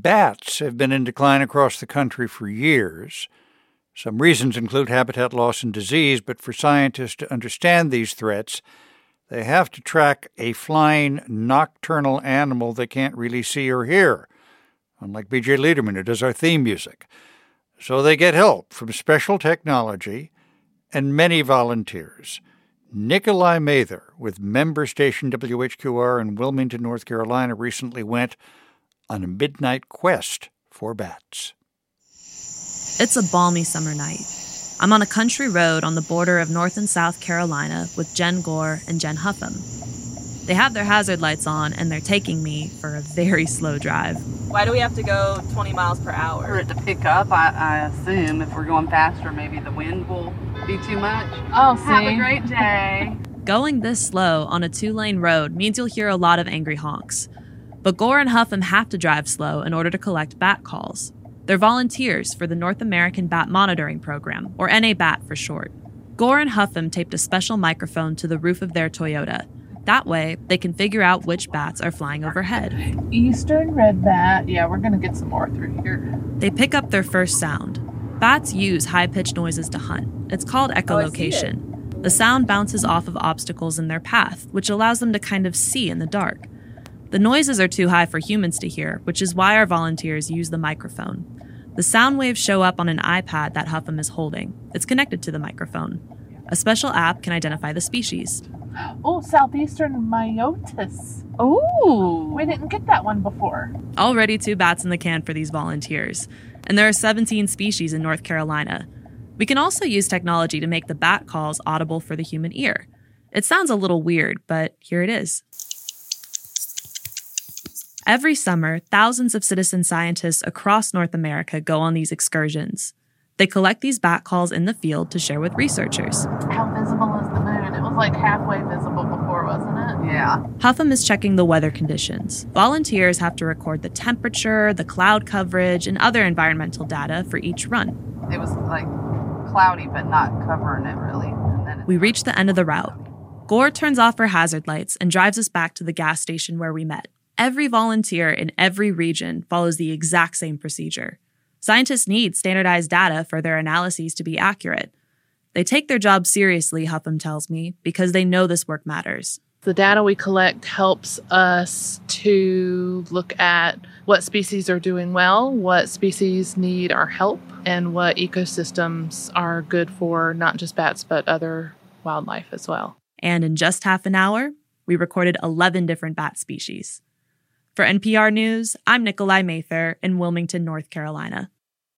Bats have been in decline across the country for years. Some reasons include habitat loss and disease, but for scientists to understand these threats, they have to track a flying nocturnal animal they can't really see or hear, unlike BJ Leiderman, who does our theme music. So they get help from special technology and many volunteers. Nikolai Mather with member station WHQR in Wilmington, North Carolina, recently went on a midnight quest for bats. It's a balmy summer night. I'm on a country road on the border of North and South Carolina with Jen Gore and Jen Huffam. They have their hazard lights on and they're taking me for a very slow drive. Why do we have to go 20 miles per hour? For it to pick up, I, I assume if we're going faster, maybe the wind will be too much. Oh, see. Have a great day. Going this slow on a two lane road means you'll hear a lot of angry honks. But Gore and Huffam have to drive slow in order to collect bat calls. They're volunteers for the North American Bat Monitoring Program, or NABAT for short. Gore and Huffam taped a special microphone to the roof of their Toyota. That way, they can figure out which bats are flying overhead. Eastern red bat. Yeah, we're gonna get some more through here. They pick up their first sound. Bats use high pitched noises to hunt. It's called oh, echolocation. the sound bounces off of obstacles in their path, which allows them to kind of see in the dark. The noises are too high for humans to hear, which is why our volunteers use the microphone. The sound waves show up on an iPad that Huffam is holding. It's connected to the microphone. A special app can identify the species. Oh, southeastern myotis. Oh, We didn't get that one before. Already two bats in the can for these volunteers. And there are 17 species in North Carolina. We can also use technology to make the bat calls audible for the human ear. It sounds a little weird, but here it is. Every summer, thousands of citizen scientists across North America go on these excursions. They collect these bat calls in the field to share with researchers. How visible is the moon? It was like halfway visible before, wasn't it? Yeah. Huffam is checking the weather conditions. Volunteers have to record the temperature, the cloud coverage, and other environmental data for each run. It was like cloudy, but not covering it really. And then We reach the end of the route. Gore turns off her hazard lights and drives us back to the gas station where we met. Every volunteer in every region follows the exact same procedure. Scientists need standardized data for their analyses to be accurate. They take their job seriously, Huffam tells me, because they know this work matters. The data we collect helps us to look at what species are doing well, what species need our help, and what ecosystems are good for not just bats, but other wildlife as well. And in just half an hour, we recorded 11 different bat species. For NPR News, I'm Nikolai Mather in Wilmington, North Carolina.